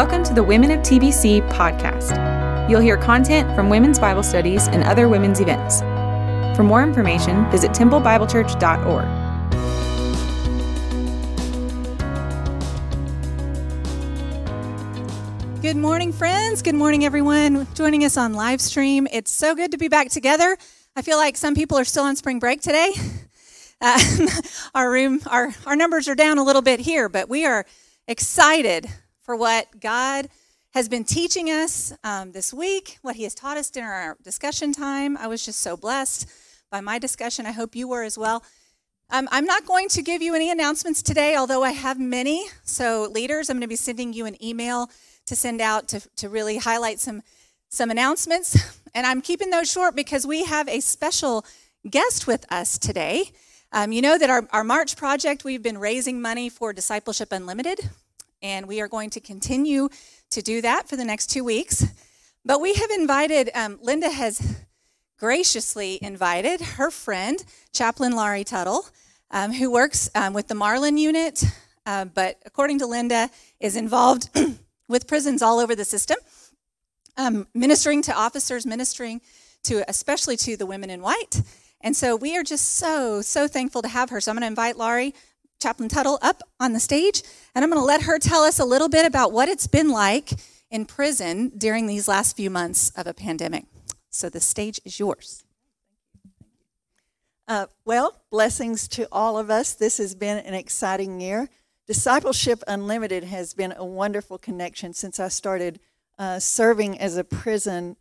Welcome to the Women of TBC podcast. You'll hear content from women's Bible studies and other women's events. For more information, visit templebiblechurch.org. Good morning, friends. Good morning, everyone joining us on live stream. It's so good to be back together. I feel like some people are still on spring break today. Uh, our room, our, our numbers are down a little bit here, but we are excited for what God has been teaching us um, this week, what He has taught us during our discussion time. I was just so blessed by my discussion. I hope you were as well. Um, I'm not going to give you any announcements today, although I have many. So, leaders, I'm going to be sending you an email to send out to, to really highlight some, some announcements. And I'm keeping those short because we have a special guest with us today. Um, you know that our, our March project, we've been raising money for Discipleship Unlimited, and we are going to continue to do that for the next two weeks. But we have invited, um, Linda has graciously invited her friend, Chaplain Laurie Tuttle, um, who works um, with the Marlin unit, uh, but according to Linda, is involved with prisons all over the system, um, ministering to officers, ministering to especially to the women in white. And so we are just so, so thankful to have her. So I'm going to invite Laurie, Chaplain Tuttle, up on the stage, and I'm going to let her tell us a little bit about what it's been like in prison during these last few months of a pandemic. So the stage is yours. Uh, well, blessings to all of us. This has been an exciting year. Discipleship Unlimited has been a wonderful connection since I started uh, serving as a prison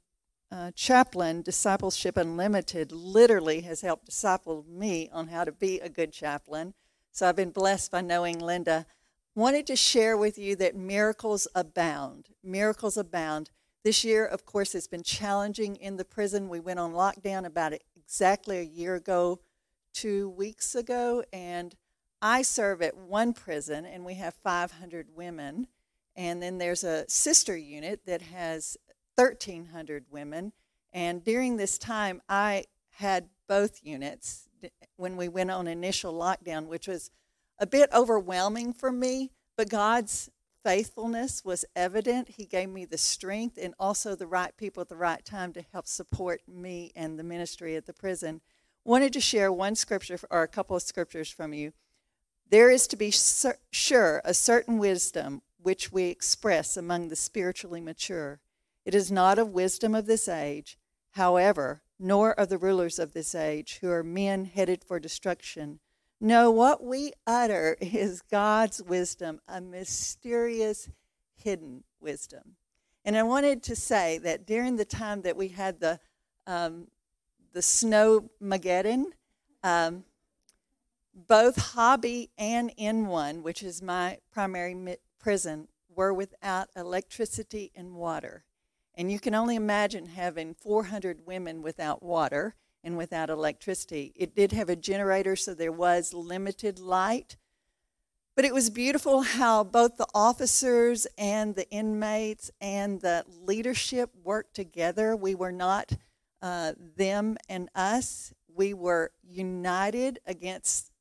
uh, chaplain, Discipleship Unlimited literally has helped disciple me on how to be a good chaplain. So I've been blessed by knowing Linda. Wanted to share with you that miracles abound. Miracles abound. This year, of course, has been challenging in the prison. We went on lockdown about exactly a year ago, two weeks ago, and I serve at one prison, and we have 500 women. And then there's a sister unit that has 1,300 women. And during this time, I had both units when we went on initial lockdown, which was a bit overwhelming for me, but God's faithfulness was evident. He gave me the strength and also the right people at the right time to help support me and the ministry at the prison. Wanted to share one scripture or a couple of scriptures from you. There is to be sure a certain wisdom which we express among the spiritually mature it is not of wisdom of this age, however, nor of the rulers of this age, who are men headed for destruction. No, what we utter is God's wisdom, a mysterious, hidden wisdom. And I wanted to say that during the time that we had the um, the snow Mageddon, um, both Hobby and N1, which is my primary prison, were without electricity and water. And you can only imagine having 400 women without water and without electricity. It did have a generator, so there was limited light. But it was beautiful how both the officers and the inmates and the leadership worked together. We were not uh, them and us, we were united against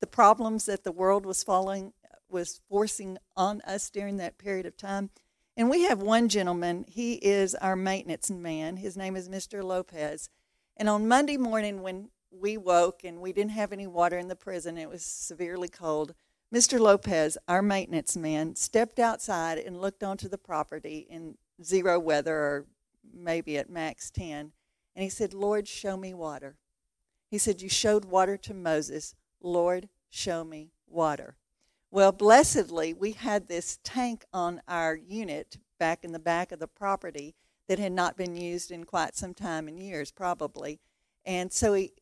the problems that the world was following was forcing on us during that period of time and we have one gentleman, he is our maintenance man. His name is Mr. Lopez. And on Monday morning, when we woke and we didn't have any water in the prison, it was severely cold. Mr. Lopez, our maintenance man, stepped outside and looked onto the property in zero weather or maybe at max 10. And he said, Lord, show me water. He said, You showed water to Moses. Lord, show me water. Well, blessedly, we had this tank on our unit back in the back of the property that had not been used in quite some time in years, probably. And so he,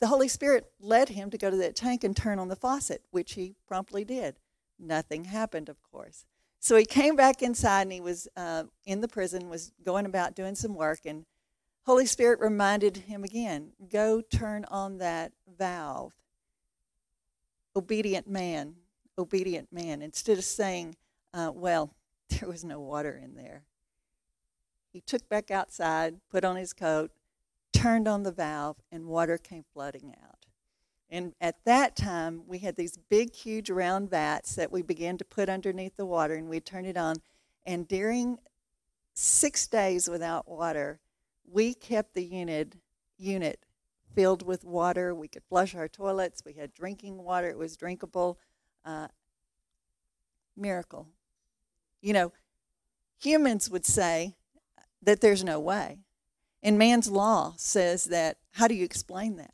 the Holy Spirit led him to go to that tank and turn on the faucet, which he promptly did. Nothing happened, of course. So he came back inside and he was uh, in the prison, was going about doing some work, and Holy Spirit reminded him again, go turn on that valve. Obedient man obedient man. Instead of saying, uh, well, there was no water in there, he took back outside, put on his coat, turned on the valve, and water came flooding out. And at that time, we had these big, huge round vats that we began to put underneath the water, and we turned it on. And during six days without water, we kept the unit unit filled with water. We could flush our toilets. We had drinking water. It was drinkable. Uh, miracle. You know, humans would say that there's no way. And man's law says that. How do you explain that?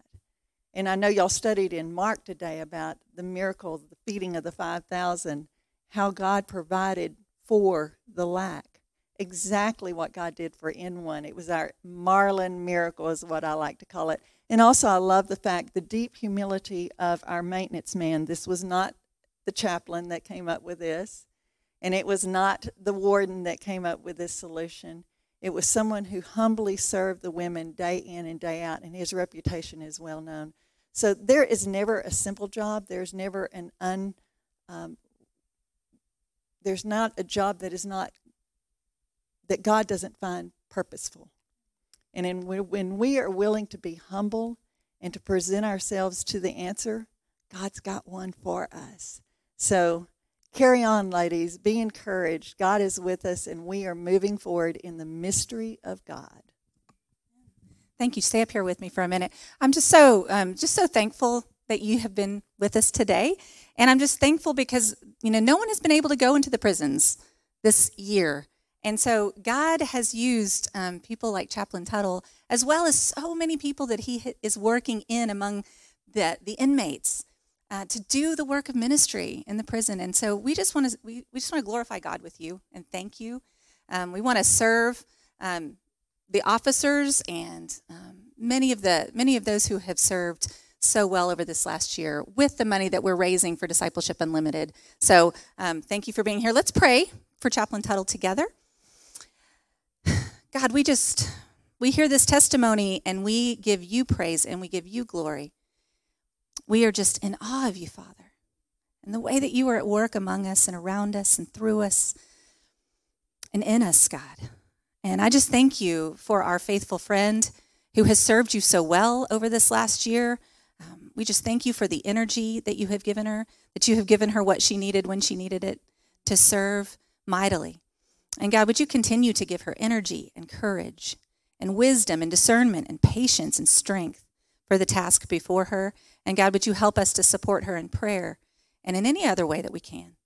And I know y'all studied in Mark today about the miracle, the feeding of the 5,000, how God provided for the lack. Exactly what God did for N1. It was our Marlin miracle, is what I like to call it. And also, I love the fact the deep humility of our maintenance man. This was not the chaplain that came up with this, and it was not the warden that came up with this solution. It was someone who humbly served the women day in and day out, and his reputation is well known. So there is never a simple job. There's never an un. Um, there's not a job that is not that God doesn't find purposeful. And in, when we are willing to be humble and to present ourselves to the answer, God's got one for us. So carry on, ladies. Be encouraged. God is with us, and we are moving forward in the mystery of God. Thank you. Stay up here with me for a minute. I'm just so um, just so thankful that you have been with us today, and I'm just thankful because you know no one has been able to go into the prisons this year, and so God has used um, people like Chaplain Tuttle as well as so many people that He is working in among the the inmates uh, to do the work of ministry in the prison. And so we just want to we, we just want to glorify God with you and thank you. Um, we want to serve um, the officers and um, many of the many of those who have served so well over this last year with the money that we're raising for Discipleship Unlimited. So um, thank you for being here. Let's pray for Chaplain Tuttle together. God, we just we hear this testimony and we give you praise and we give you glory. We are just in awe of you, Father, and the way that you are at work among us and around us and through us and in us, God. And I just thank you for our faithful friend who has served you so well over this last year. Um, we just thank you for the energy that you have given her, that you have given her what she needed when she needed it to serve mightily. And God, would you continue to give her energy and courage and wisdom and discernment and patience and strength for the task before her and God, would you help us to support her in prayer and in any other way that we can?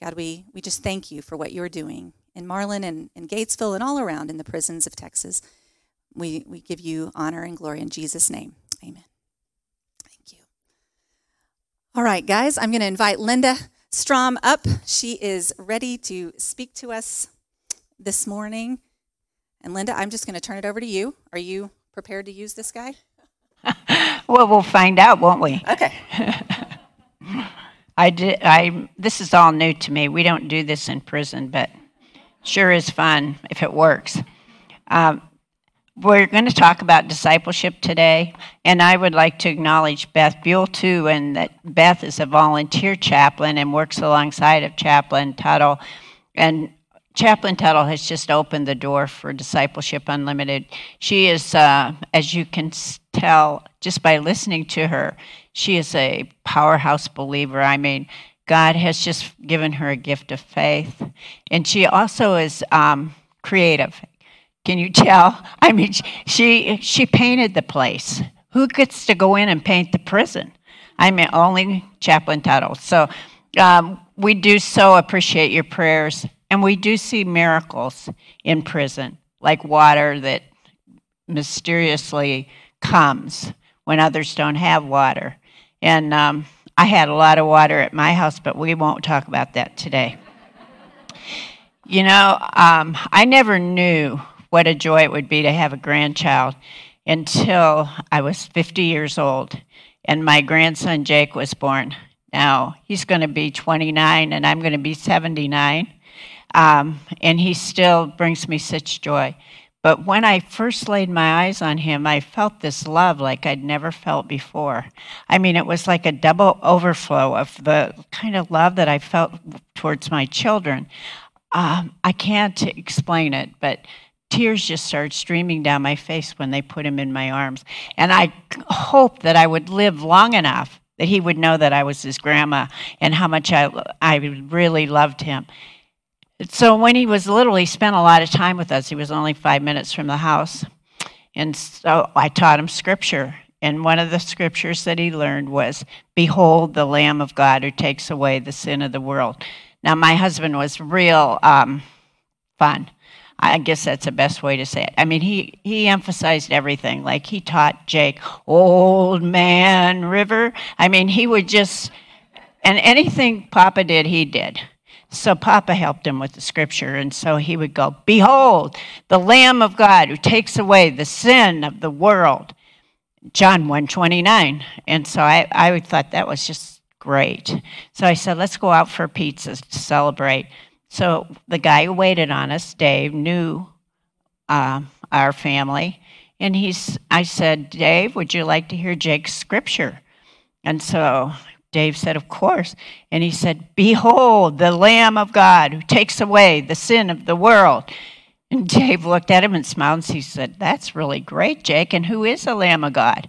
God, we, we just thank you for what you're doing in Marlin and in Gatesville and all around in the prisons of Texas. We, we give you honor and glory in Jesus' name. Amen. Thank you. All right, guys, I'm going to invite Linda Strom up. She is ready to speak to us this morning. And Linda, I'm just going to turn it over to you. Are you prepared to use this guy? Well, we'll find out, won't we? Okay. I did. I. This is all new to me. We don't do this in prison, but sure is fun if it works. Um, we're going to talk about discipleship today, and I would like to acknowledge Beth Buell too, and that Beth is a volunteer chaplain and works alongside of Chaplain Tuttle. And Chaplain Tuttle has just opened the door for Discipleship Unlimited. She is, uh, as you can tell just by listening to her, she is a powerhouse believer. I mean, God has just given her a gift of faith. And she also is um, creative. Can you tell? I mean, she, she painted the place. Who gets to go in and paint the prison? I mean, only Chaplain Tuttle. So um, we do so appreciate your prayers and we do see miracles in prison, like water that mysteriously comes when others don't have water. And um, I had a lot of water at my house, but we won't talk about that today. you know, um, I never knew what a joy it would be to have a grandchild until I was 50 years old and my grandson Jake was born. Now, he's going to be 29 and I'm going to be 79. Um, and he still brings me such joy. But when I first laid my eyes on him, I felt this love like I'd never felt before. I mean, it was like a double overflow of the kind of love that I felt towards my children. Um, I can't explain it, but tears just started streaming down my face when they put him in my arms. And I hoped that I would live long enough that he would know that I was his grandma and how much I, I really loved him So when he was little, he spent a lot of time with us. He was only five minutes from the house. And so I taught him scripture. And one of the scriptures that he learned was, Behold the Lamb of God who takes away the sin of the world. Now, my husband was real um, fun. I guess that's the best way to say it. I mean, he, he emphasized everything. Like he taught Jake, Old Man River. I mean, he would just, and anything Papa did, he did. So Papa helped him with the scripture, and so he would go, Behold, the Lamb of God who takes away the sin of the world. John 129. And so I, I thought that was just great. So I said, let's go out for pizzas to celebrate. So the guy who waited on us, Dave, knew uh, our family. And he's, I said, Dave, would you like to hear Jake's scripture? And so Dave said, Of course. And he said, Behold, the Lamb of God who takes away the sin of the world. And Dave looked at him and smiled and he said, That's really great, Jake. And who is the Lamb of God?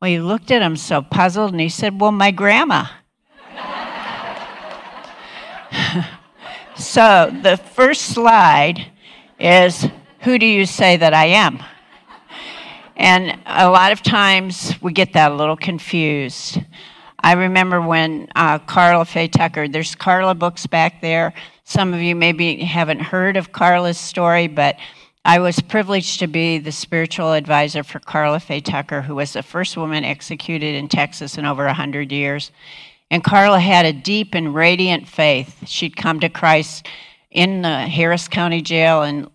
Well, he looked at him so puzzled and he said, Well, my grandma. so the first slide is Who do you say that I am? And a lot of times we get that a little confused. I remember when uh, Karla Faye Tucker, there's Karla books back there. Some of you maybe haven't heard of Karla's story, but I was privileged to be the spiritual advisor for Karla Faye Tucker, who was the first woman executed in Texas in over 100 years. And Karla had a deep and radiant faith. She'd come to Christ in the Harris County Jail and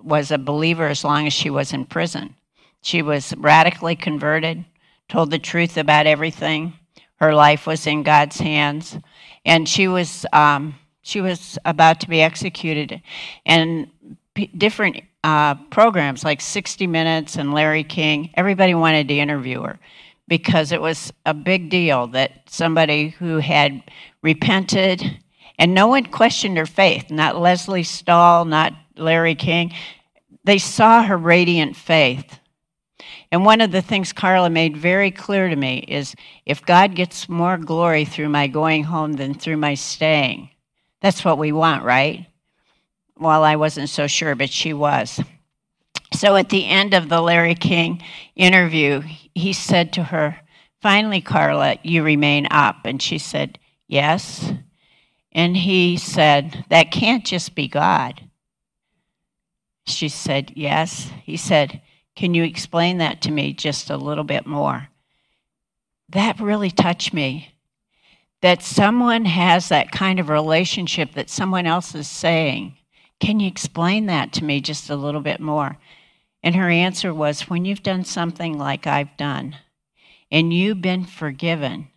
was a believer as long as she was in prison. She was radically converted, told the truth about everything, her life was in God's hands, and she was um, she was about to be executed, and p- different uh, programs like 60 Minutes and Larry King, everybody wanted to interview her because it was a big deal that somebody who had repented and no one questioned her faith, not Lesley Stahl, not Larry King. They saw her radiant faith. And one of the things Karla made very clear to me is if God gets more glory through my going home than through my staying, that's what we want, right? Well, I wasn't so sure, but she was. So at the end of the Larry King interview, he said to her, Finally, Karla, you remain up. And she said, Yes. And he said, That can't just be God. She said, Yes. He said, can you explain that to me just a little bit more? That really touched me. That someone has that kind of relationship that someone else is saying. Can you explain that to me just a little bit more? And her answer was when you've done something like I've done, and you've been forgiven,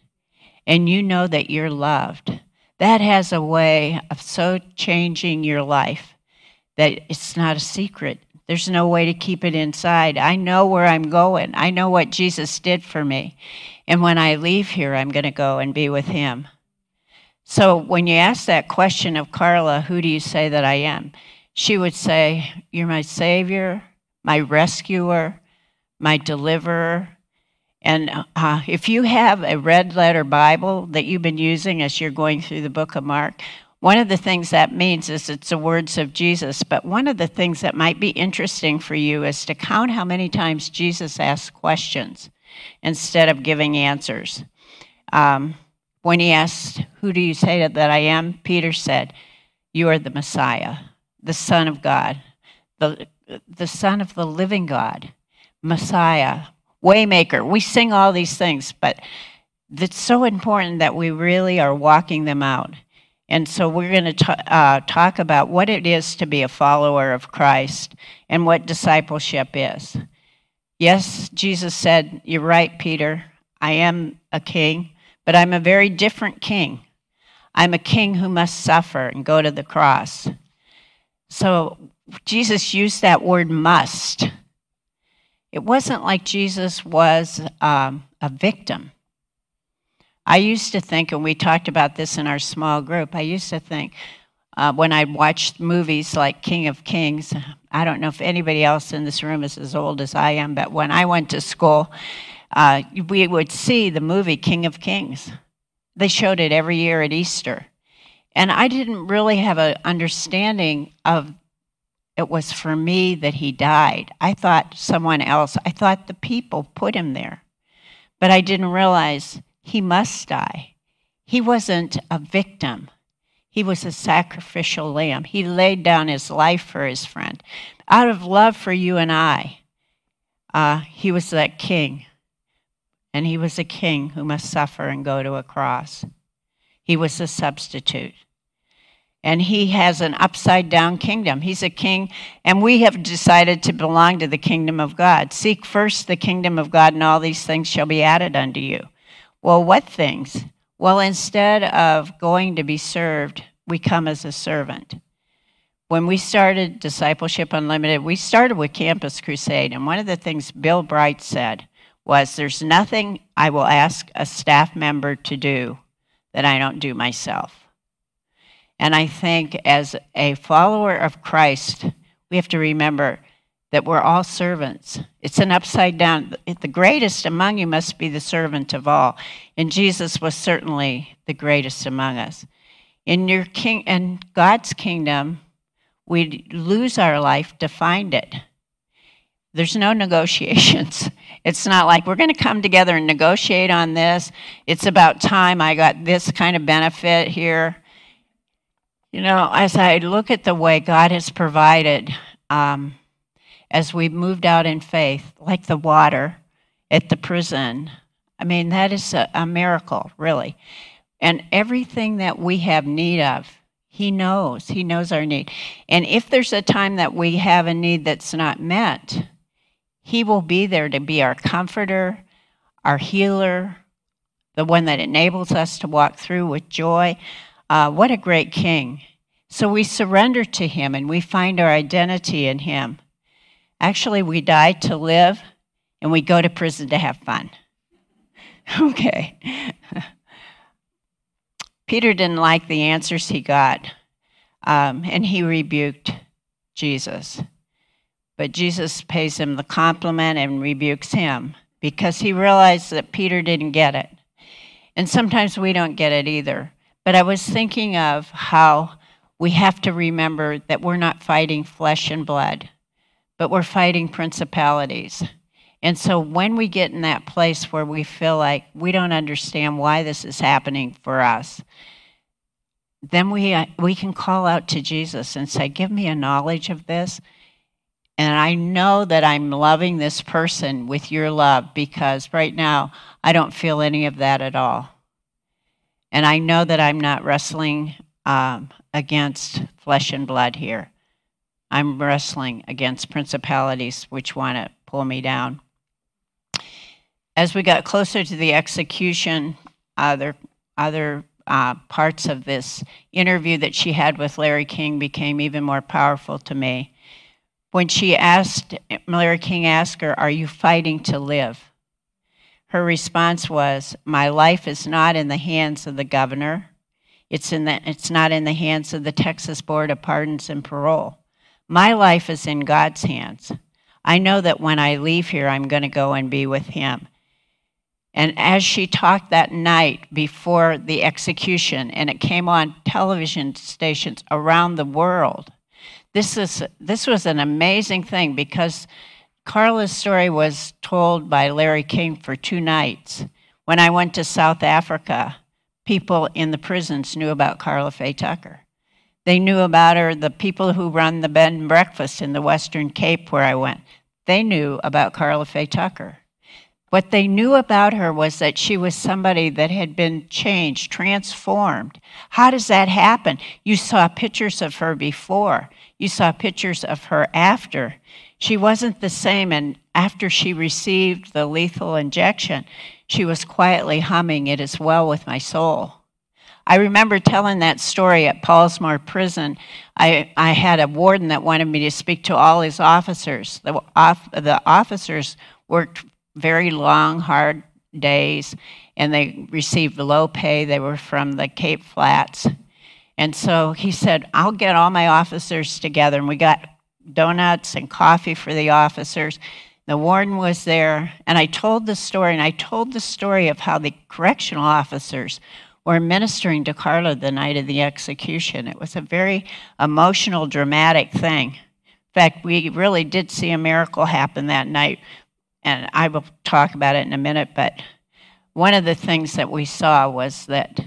and you know that you're loved, that has a way of so changing your life that it's not a secret. There's no way to keep it inside. I know where I'm going. I know what Jesus did for me. And when I leave here, I'm going to go and be with him. So when you ask that question of Karla, who do you say that I am? She would say, You're my Savior, my rescuer, my deliverer. And uh, if you have a red letter Bible that you've been using as you're going through the book of Mark, one of the things that means is it's the words of Jesus, but one of the things that might be interesting for you is to count how many times Jesus asked questions instead of giving answers. Um, when he asked, Who do you say that I am? Peter said, You are the Messiah, the Son of God, the, the Son of the living God, Messiah, Waymaker. We sing all these things, but it's so important that we really are walking them out. And so we're going to uh, talk about what it is to be a follower of Christ and what discipleship is. Yes, Jesus said, You're right, Peter. I am a king, but I'm a very different king. I'm a king who must suffer and go to the cross. So Jesus used that word must. It wasn't like Jesus was um, a victim. I used to think, and we talked about this in our small group, I used to think uh, when I watched movies like King of Kings, I don't know if anybody else in this room is as old as I am, but when I went to school, uh, we would see the movie King of Kings. They showed it every year at Easter. And I didn't really have an understanding of it was for me that he died. I thought someone else, I thought the people put him there. But I didn't realize he must die. He wasn't a victim, he was a sacrificial lamb. He laid down his life for his friend. Out of love for you and I, uh, he was that king. And he was a king who must suffer and go to a cross. He was a substitute and he has an upside down kingdom. He's a king, and we have decided to belong to the kingdom of God. Seek first the kingdom of God, and all these things shall be added unto you. Well, what things? Well, instead of going to be served, we come as a servant. When we started Discipleship Unlimited, we started with Campus Crusade, and one of the things Bill Bright said was, There's nothing I will ask a staff member to do that I don't do myself. And I think as a follower of Christ, we have to remember that we're all servants. It's an upside down. The greatest among you must be the servant of all. And Jesus was certainly the greatest among us. In your king in God's kingdom, we lose our life to find it. There's no negotiations. It's not like we're going to come together and negotiate on this. It's about time I got this kind of benefit here. You know, as I look at the way God has provided um, as we've moved out in faith, like the water at the prison, I mean, that is a, a miracle, really. And everything that we have need of, He knows. He knows our need. And if there's a time that we have a need that's not met, He will be there to be our comforter, our healer, the one that enables us to walk through with joy. Uh, what a great king. So we surrender to him and we find our identity in him. Actually, we die to live and we go to prison to have fun. okay. Peter didn't like the answers he got, um, and he rebuked Jesus. But Jesus pays him the compliment and rebukes him because he realized that Peter didn't get it. And sometimes we don't get it either. But I was thinking of how we have to remember that we're not fighting flesh and blood, but we're fighting principalities. And so when we get in that place where we feel like we don't understand why this is happening for us, then we, uh, we can call out to Jesus and say, Give me a knowledge of this. And I know that I'm loving this person with your love because right now I don't feel any of that at all. And I know that I'm not wrestling um, against flesh and blood here. I'm wrestling against principalities which want to pull me down. As we got closer to the execution, other other uh, parts of this interview that she had with Larry King became even more powerful to me. When she asked, Larry King asked her, Are you fighting to live? Her response was, My life is not in the hands of the governor. It's, in the, it's not in the hands of the Texas Board of Pardons and Parole. My life is in God's hands. I know that when I leave here, I'm going to go and be with Him. And as she talked that night before the execution, and it came on television stations around the world, this, is, this was an amazing thing because Karla's story was told by Larry King for two nights. When I went to South Africa, people in the prisons knew about Karla Faye Tucker. They knew about her, the people who run the bed and breakfast in the Western Cape where I went. They knew about Karla Faye Tucker. What they knew about her was that she was somebody that had been changed, transformed. How does that happen? You saw pictures of her before, you saw pictures of her after. She wasn't the same, and after she received the lethal injection, she was quietly humming, It is well with my soul. I remember telling that story at Pollsmoor Prison. I, I had a warden that wanted me to speak to all his officers. The, off, the officers worked very long, hard days, and they received low pay. They were from the Cape Flats. And so he said, I'll get all my officers together. And we got donuts and coffee for the officers. The warden was there, and I told the story, and I told the story of how the correctional officers were ministering to Karla the night of the execution. It was a very emotional, dramatic thing. In fact, we really did see a miracle happen that night, and I will talk about it in a minute. But one of the things that we saw was that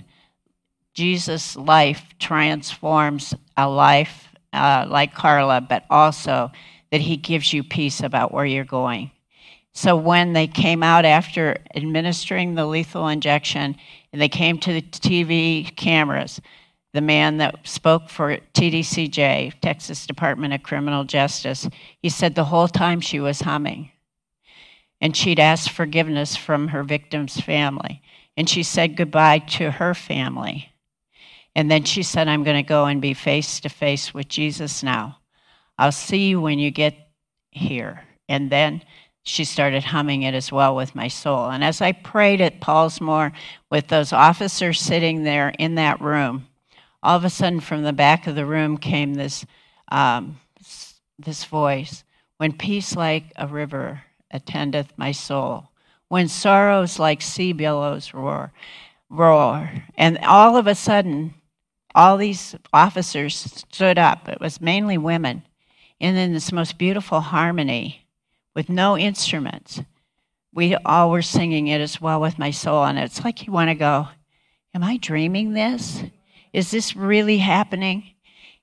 Jesus' life transforms a life uh, like Karla, but also that he gives you peace about where you're going. So when they came out after administering the lethal injection and they came to the TV cameras, the man that spoke for TDCJ, Texas Department of Criminal Justice, he said the whole time she was humming. And she'd asked forgiveness from her victim's family. And she said goodbye to her family. And then she said, I'm going to go and be face to face with Jesus now. I'll see you when you get here. And then she started humming it as well with my soul. And as I prayed at Pollsmoor with those officers sitting there in that room, all of a sudden from the back of the room came this, um, this voice When peace like a river attendeth my soul, when sorrows like sea billows roar, roar. And all of a sudden, all these officers stood up. It was mainly women. And in this most beautiful harmony, with no instruments. We all were singing it as well with my soul. And it's like you want to go, Am I dreaming this? Is this really happening?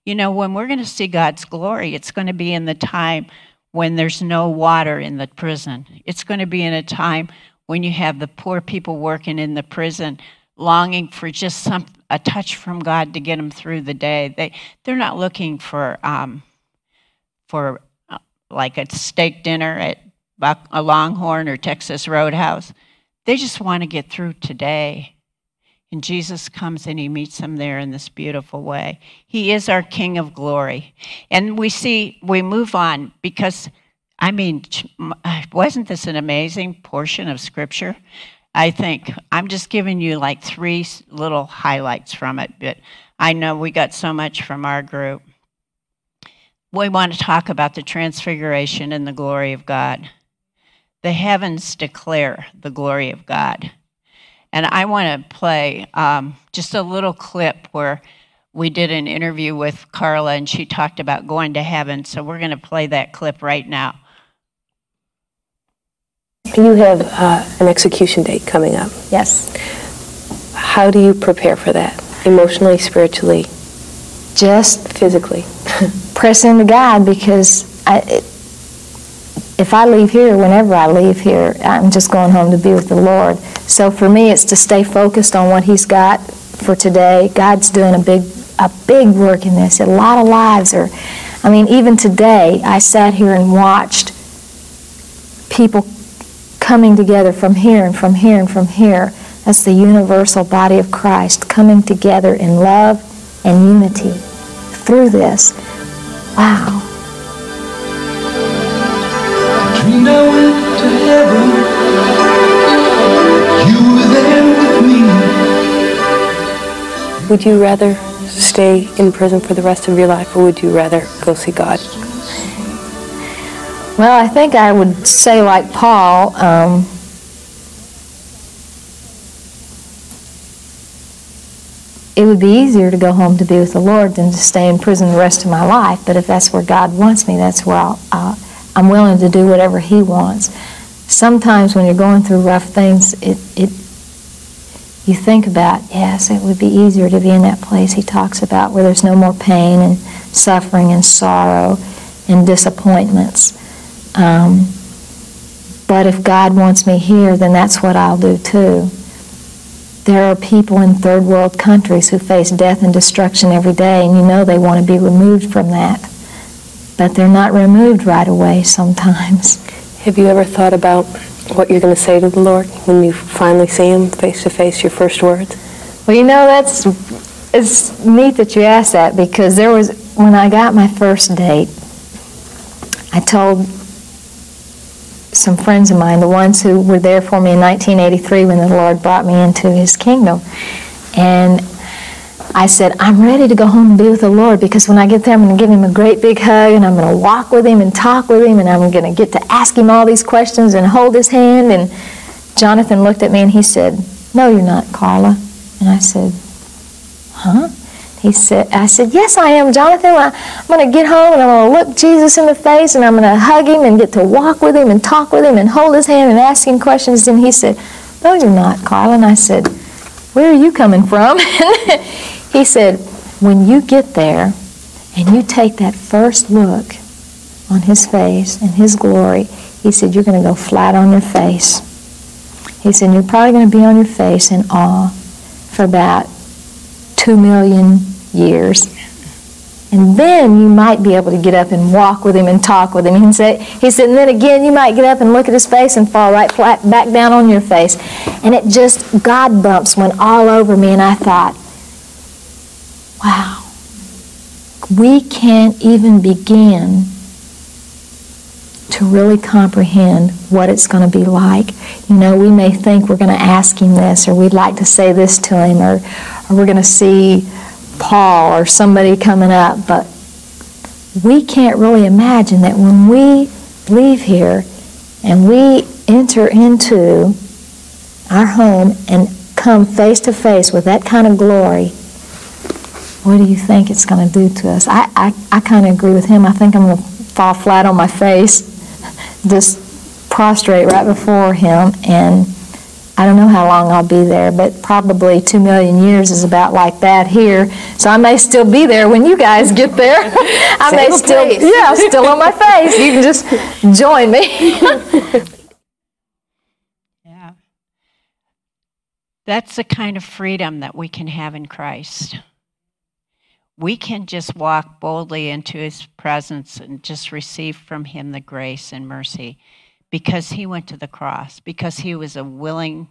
You know, when we're going to see God's glory, it's going to be in the time when there's no water in the prison. It's going to be in a time when you have the poor people working in the prison longing for just some a touch from God to get them through the day. They they're not looking for um, for like a steak dinner at a Longhorn or Texas Roadhouse. They just want to get through today. And Jesus comes and he meets them there in this beautiful way. He is our King of glory. And we see, we move on because, I mean, uh, wasn't this an amazing portion of Scripture? I think I'm just giving you like three little highlights from it, but I know we got so much from our group we want to talk about the transfiguration and the glory of God. The heavens declare the glory of God. And I want to play um, just a little clip where we did an interview with Karla and she talked about going to heaven. So we're going to play that clip right now. You have uh, an execution date coming up. Yes. How do you prepare for that? Emotionally, spiritually? Just physically. press into God because I, if I leave here, whenever I leave here, I'm just going home to be with the Lord. So for me, it's to stay focused on what He's got for today. God's doing a big, a big work in this. A lot of lives are. I mean, even today, I sat here and watched people coming together from here and from here and from here. That's the universal body of Christ coming together in love and unity through this. Wow. Would you rather stay in prison for the rest of your life or would you rather go see God? Well, I think I would say, like Paul, um, it would be easier to go home to be with the Lord than to stay in prison the rest of my life. But if that's where God wants me, that's where I'll, uh, I'm willing to do whatever He wants. Sometimes when you're going through rough things, it, it you think about, yes, it would be easier to be in that place He talks about where there's no more pain and suffering and sorrow and disappointments. Um, but if God wants me here, then that's what I'll do too. There are people in third world countries who face death and destruction every day, and you know they want to be removed from that. But they're not removed right away sometimes. Have you ever thought about what you're going to say to the Lord when you finally see Him face to face, your first words? Well, you know, that's it's neat that you asked that because there was, when I got my first date, I told some friends of mine, the ones who were there for me in 1983 when the Lord brought me into His kingdom. And I said, I'm ready to go home and be with the Lord because when I get there, I'm going to give Him a great big hug and I'm going to walk with Him and talk with Him and I'm going to get to ask Him all these questions and hold His hand. And Jonathan looked at me and he said, No, you're not, Karla. And I said, Huh? He said, I said, Yes, I am, Jonathan. I'm going to get home and I'm going to look Jesus in the face and I'm going to hug him and get to walk with him and talk with him and hold his hand and ask him questions. And he said, No, you're not, Karla. And I said, Where are you coming from? he said, When you get there and you take that first look on his face and his glory, he said, You're going to go flat on your face. He said, You're probably going to be on your face in awe for about two million years. And then you might be able to get up and walk with him and talk with him. He said, he said, and then again you might get up and look at his face and fall right flat back down on your face. And it just, God bumps went all over me, and I thought, wow, we can't even begin to really comprehend what it's going to be like. You know, we may think we're going to ask him this, or we'd like to say this to him, or, or we're going to see Paul or somebody coming up, but we can't really imagine that when we leave here and we enter into our home and come face to face with that kind of glory, what do you think it's going to do to us? I, I, I kind of agree with him. I think I'm going to fall flat on my face, just prostrate right before him, and I don't know how long I'll be there, but probably two million years is about like that here. So I may still be there when you guys get there. I may still, place. yeah, still on my face. You can just join me. Yeah. That's the kind of freedom that we can have in Christ. We can just walk boldly into his presence and just receive from him the grace and mercy because he went to the cross, because he was a willing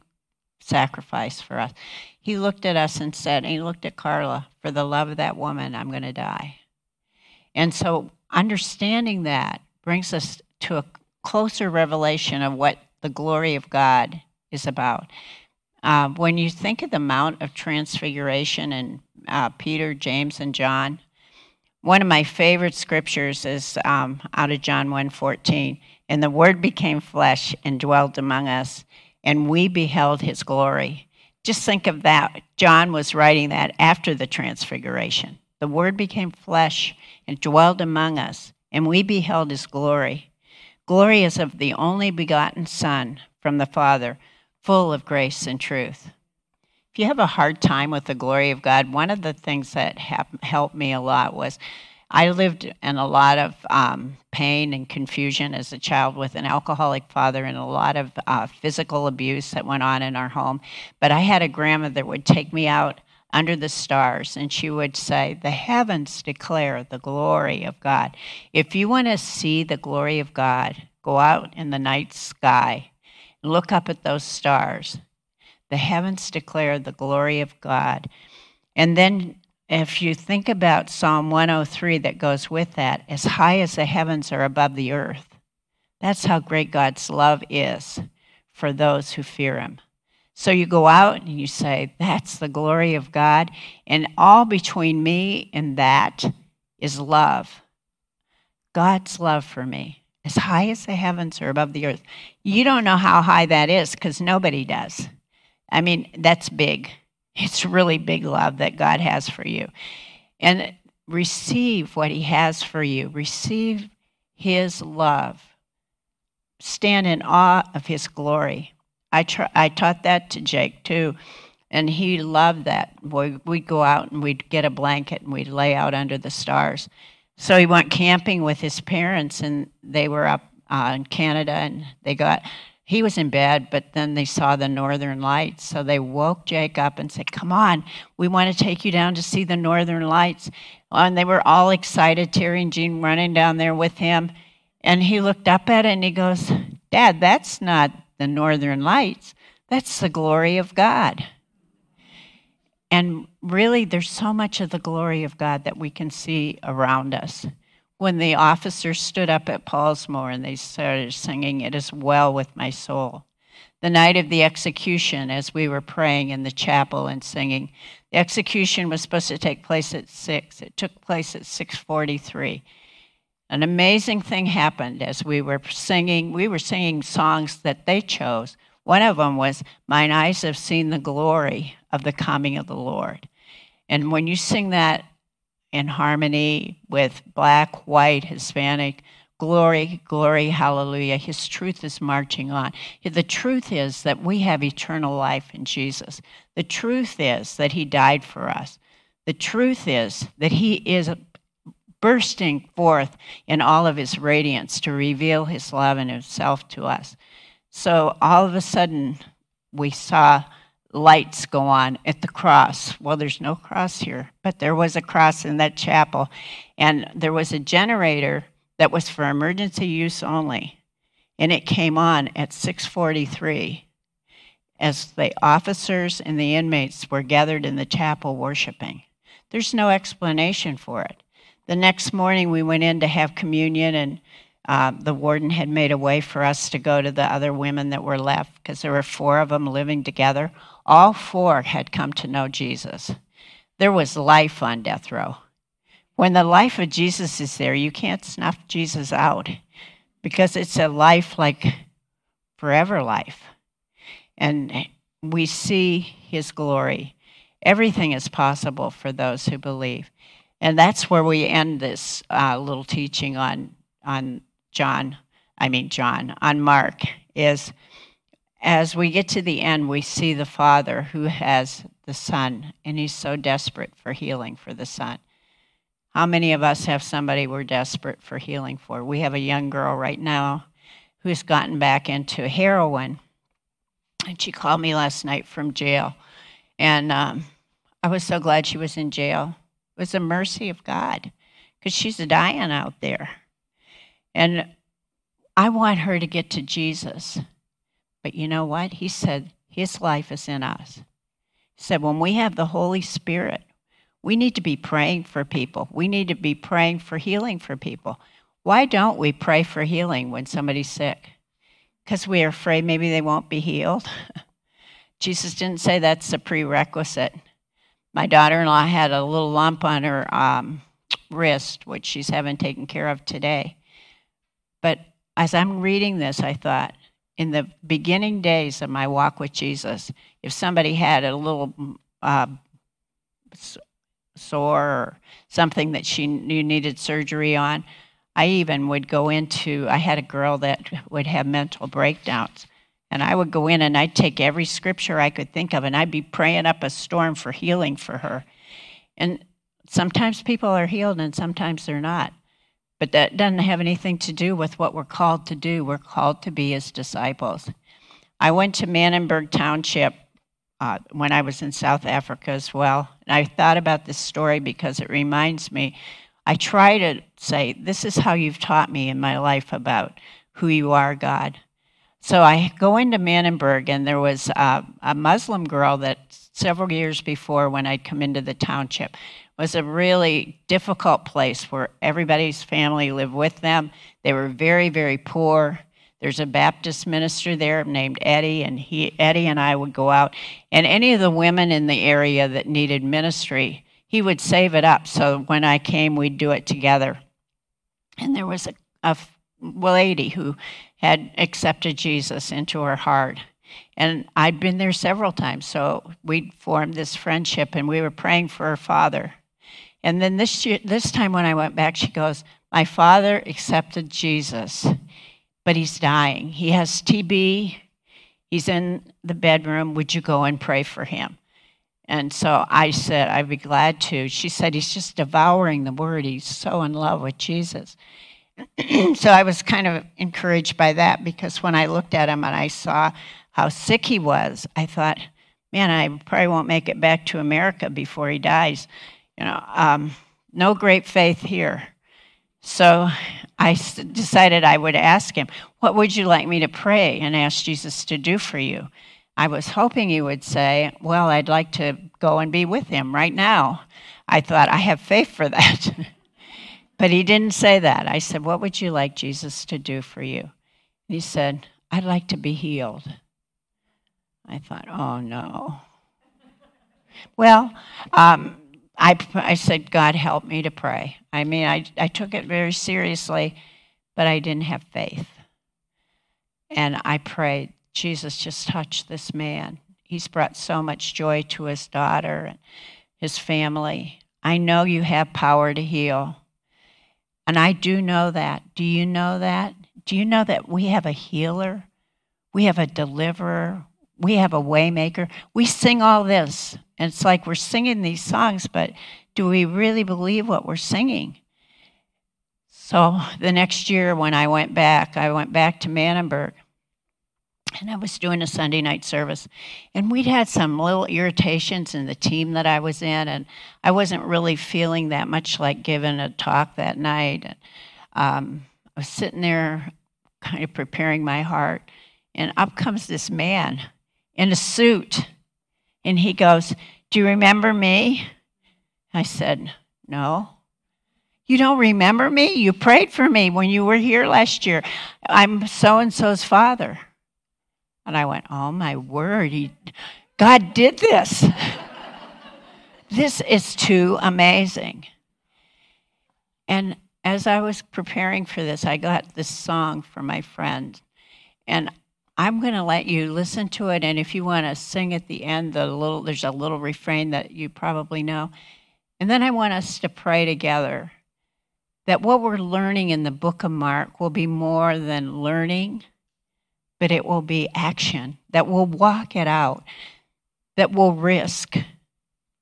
sacrifice for us. He looked at us and said, and he looked at Karla, for the love of that woman, I'm going to die. And so understanding that brings us to a closer revelation of what the glory of God is about. Uh, when you think of the Mount of Transfiguration and uh, Peter, James, and John, one of my favorite scriptures is um, out of John 1:14. And the Word became flesh and dwelt among us, and we beheld His glory. Just think of that. John was writing that after the Transfiguration. The Word became flesh and dwelled among us, and we beheld His glory. Glory is of the only begotten Son from the Father, full of grace and truth. If you have a hard time with the glory of God, one of the things that helped me a lot was I lived in a lot of um, pain and confusion as a child with an alcoholic father and a lot of uh, physical abuse that went on in our home. But I had a grandmother that would take me out under the stars and she would say, The heavens declare the glory of God. If you want to see the glory of God, go out in the night sky look up at those stars. The heavens declare the glory of God. And then if you think about Psalm 103 that goes with that, as high as the heavens are above the earth, that's how great God's love is for those who fear Him. So you go out and you say, That's the glory of God. And all between me and that is love. God's love for me, as high as the heavens are above the earth. You don't know how high that is because nobody does. I mean, that's big. It's really big love that God has for you. And receive what He has for you. Receive His love. Stand in awe of His glory. I, tr- I taught that to Jake too, and he loved that. We, we'd go out and we'd get a blanket and we'd lay out under the stars. So he went camping with his parents, and they were up uh, in Canada, and they got he was in bed, but then they saw the northern lights. So they woke Jake up and said, Come on, we want to take you down to see the northern lights. And they were all excited, Terry and Jean running down there with him. And he looked up at it and he goes, Dad, that's not the northern lights, that's the glory of God. And really, there's so much of the glory of God that we can see around us when the officers stood up at Pollsmoor and they started singing, It is well with my soul. The night of the execution, as we were praying in the chapel and singing, the execution was supposed to take place at 6. It took place at 643. An amazing thing happened as we were singing. We were singing songs that they chose. One of them was, Mine eyes have seen the glory of the coming of the Lord. And when you sing that in harmony with black, white, Hispanic, glory, glory, hallelujah, His truth is marching on. The truth is that we have eternal life in Jesus. The truth is that He died for us. The truth is that He is bursting forth in all of His radiance to reveal His love and Himself to us. So all of a sudden, we saw lights go on at the cross. Well, there's no cross here, but there was a cross in that chapel. And there was a generator that was for emergency use only. And it came on at 643 as the officers and the inmates were gathered in the chapel worshiping. There's no explanation for it. The next morning, we went in to have communion, and uh, the warden had made a way for us to go to the other women that were left because there were four of them living together. All four had come to know Jesus. There was life on death row. When the life of Jesus is there, you can't snuff Jesus out because it's a life like forever life. And we see his glory. Everything is possible for those who believe. And that's where we end this uh, little teaching on, on John, I mean, John, on Mark, is as we get to the end, we see the Father who has the Son, and he's so desperate for healing for the Son. How many of us have somebody we're desperate for healing for? We have a young girl right now who's gotten back into heroin. And she called me last night from jail. And um, I was so glad she was in jail. It was a mercy of God because she's dying out there. And I want her to get to Jesus. But you know what? He said his life is in us. He said when we have the Holy Spirit, we need to be praying for people. We need to be praying for healing for people. Why don't we pray for healing when somebody's sick? Because we are afraid maybe they won't be healed. Jesus didn't say that's a prerequisite. My daughter in law had a little lump on her um, wrist, which she's having taken care of today. But as I'm reading this, I thought, in the beginning days of my walk with Jesus, if somebody had a little uh, sore or something that she knew needed surgery on. I even would go into, I had a girl that would have mental breakdowns. And I would go in and I'd take every scripture I could think of and I'd be praying up a storm for healing for her. And sometimes people are healed and sometimes they're not. But that doesn't have anything to do with what we're called to do. We're called to be his disciples. I went to Manenberg Township uh, when I was in South Africa as well. And I thought about this story because it reminds me. I try to say, This is how you've taught me in my life about who you are, God. So I go into Manenberg, and there was a, a Muslim girl that several years before, when I'd come into the township, was a really difficult place where everybody's family lived with them. They were very, very poor. There's a Baptist minister there named Eddie, and he, Eddie and I would go out, and any of the women in the area that needed ministry, he would save it up. So when I came, we'd do it together. And there was a, a lady who had accepted Jesus into her heart. And I'd been there several times, so we'd formed this friendship, and we were praying for her father. And then this year, this time when I went back, she goes, "My father accepted Jesus, but he's dying. He has TB. He's in the bedroom. Would you go and pray for him? And so I said, I'd be glad to. She said, He's just devouring the word. He's so in love with Jesus. so I was kind of encouraged by that because when I looked at him and I saw how sick he was, I thought, man, I probably won't make it back to America before he dies. You know, um, no great faith here. So I decided I would ask him, What would you like me to pray and ask Jesus to do for you? I was hoping he would say, Well, I'd like to go and be with him right now. I thought, I have faith for that. but he didn't say that. I said, What would you like Jesus to do for you? He said, I'd like to be healed. I thought, Oh no. well, um, I, I said, God, help me to pray. I mean, I, I took it very seriously, but I didn't have faith. And I prayed Jesus just touched this man. He's brought so much joy to his daughter and his family. I know you have power to heal. And I do know that. Do you know that? Do you know that we have a healer? We have a deliverer. We have a waymaker. We sing all this. And it's like we're singing these songs, but do we really believe what we're singing? So the next year when I went back, I went back to Manenberg and I was doing a Sunday night service. And we'd had some little irritations in the team that I was in, and I wasn't really feeling that much like giving a talk that night. And, um, I was sitting there kind of preparing my heart, and up comes this man in a suit. And he goes, Do you remember me? I said, No. You don't remember me? You prayed for me when you were here last year. I'm so and so's father. And I went, Oh my word, he, God did this. this is too amazing. And as I was preparing for this, I got this song from my friend. And I'm going to let you listen to it. And if you want to sing at the end, the little, there's a little refrain that you probably know. And then I want us to pray together that what we're learning in the book of Mark will be more than learning, but it will be action, that we'll walk it out, that we'll risk,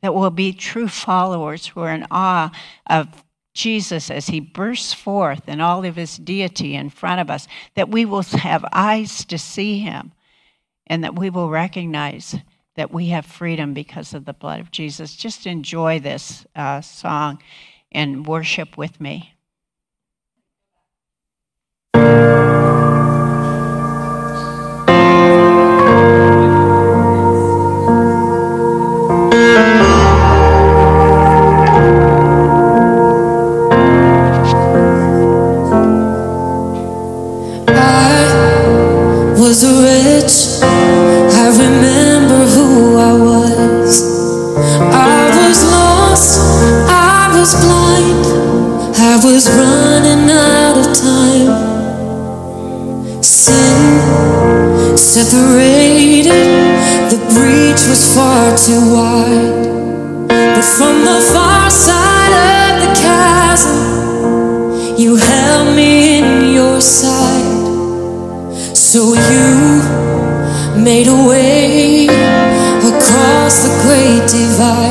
that we'll be true followers who are in awe of Jesus as he bursts forth in all of his deity in front of us, that we will have eyes to see him, and that we will recognize that we have freedom because of the blood of Jesus. Just enjoy this uh, song and worship with me. From the far side of the chasm, you held me in your sight. So you made a way across the great divide.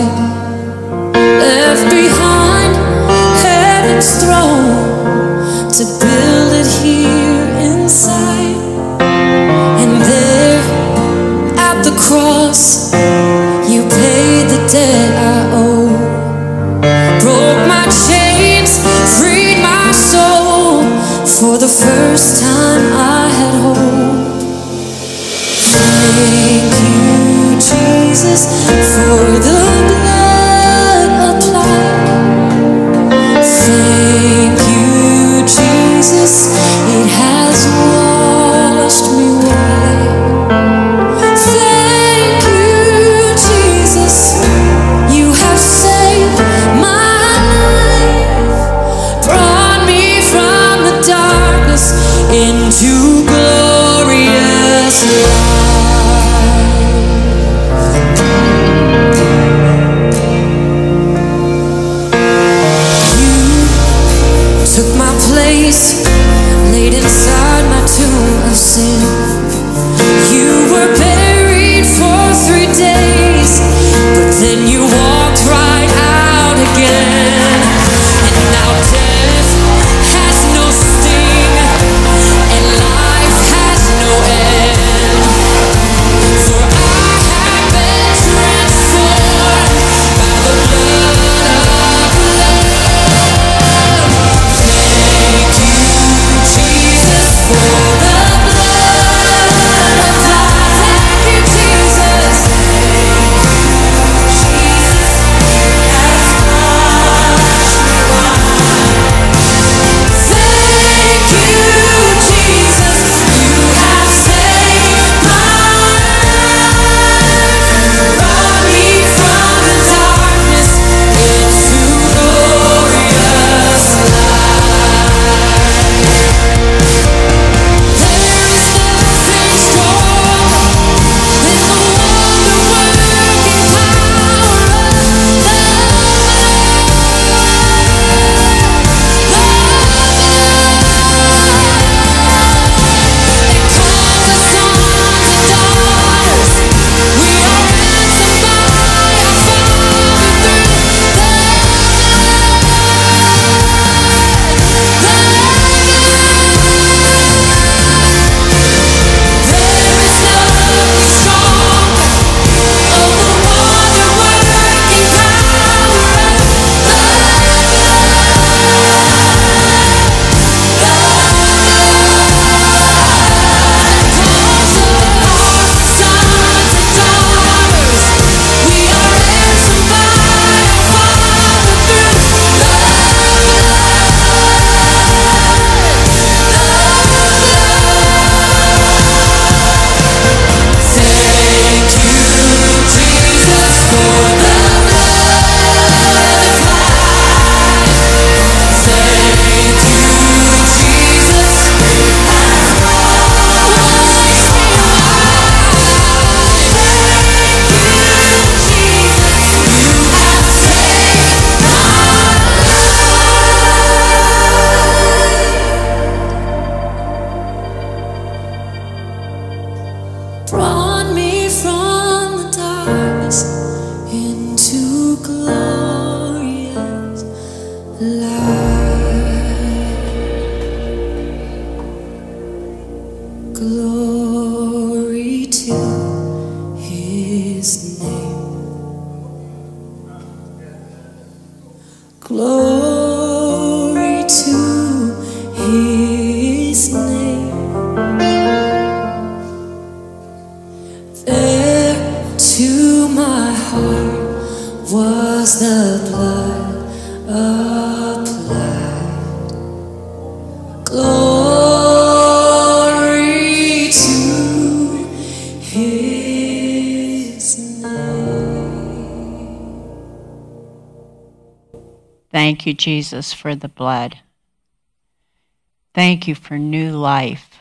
close. Jesus, for the blood. Thank you for new life.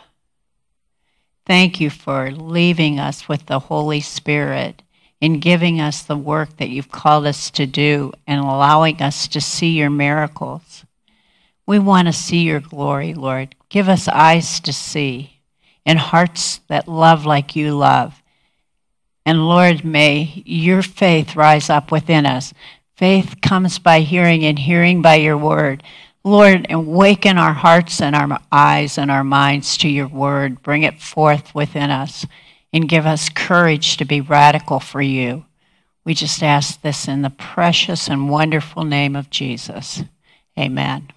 Thank you for leaving us with the Holy Spirit in giving us the work that you've called us to do and allowing us to see your miracles. We want to see your glory, Lord. Give us eyes to see and hearts that love like you love. And Lord, may your faith rise up within us. Faith comes by hearing, and hearing by your word. Lord, awaken our hearts and our eyes and our minds to your word. Bring it forth within us and give us courage to be radical for you. We just ask this in the precious and wonderful name of Jesus. Amen.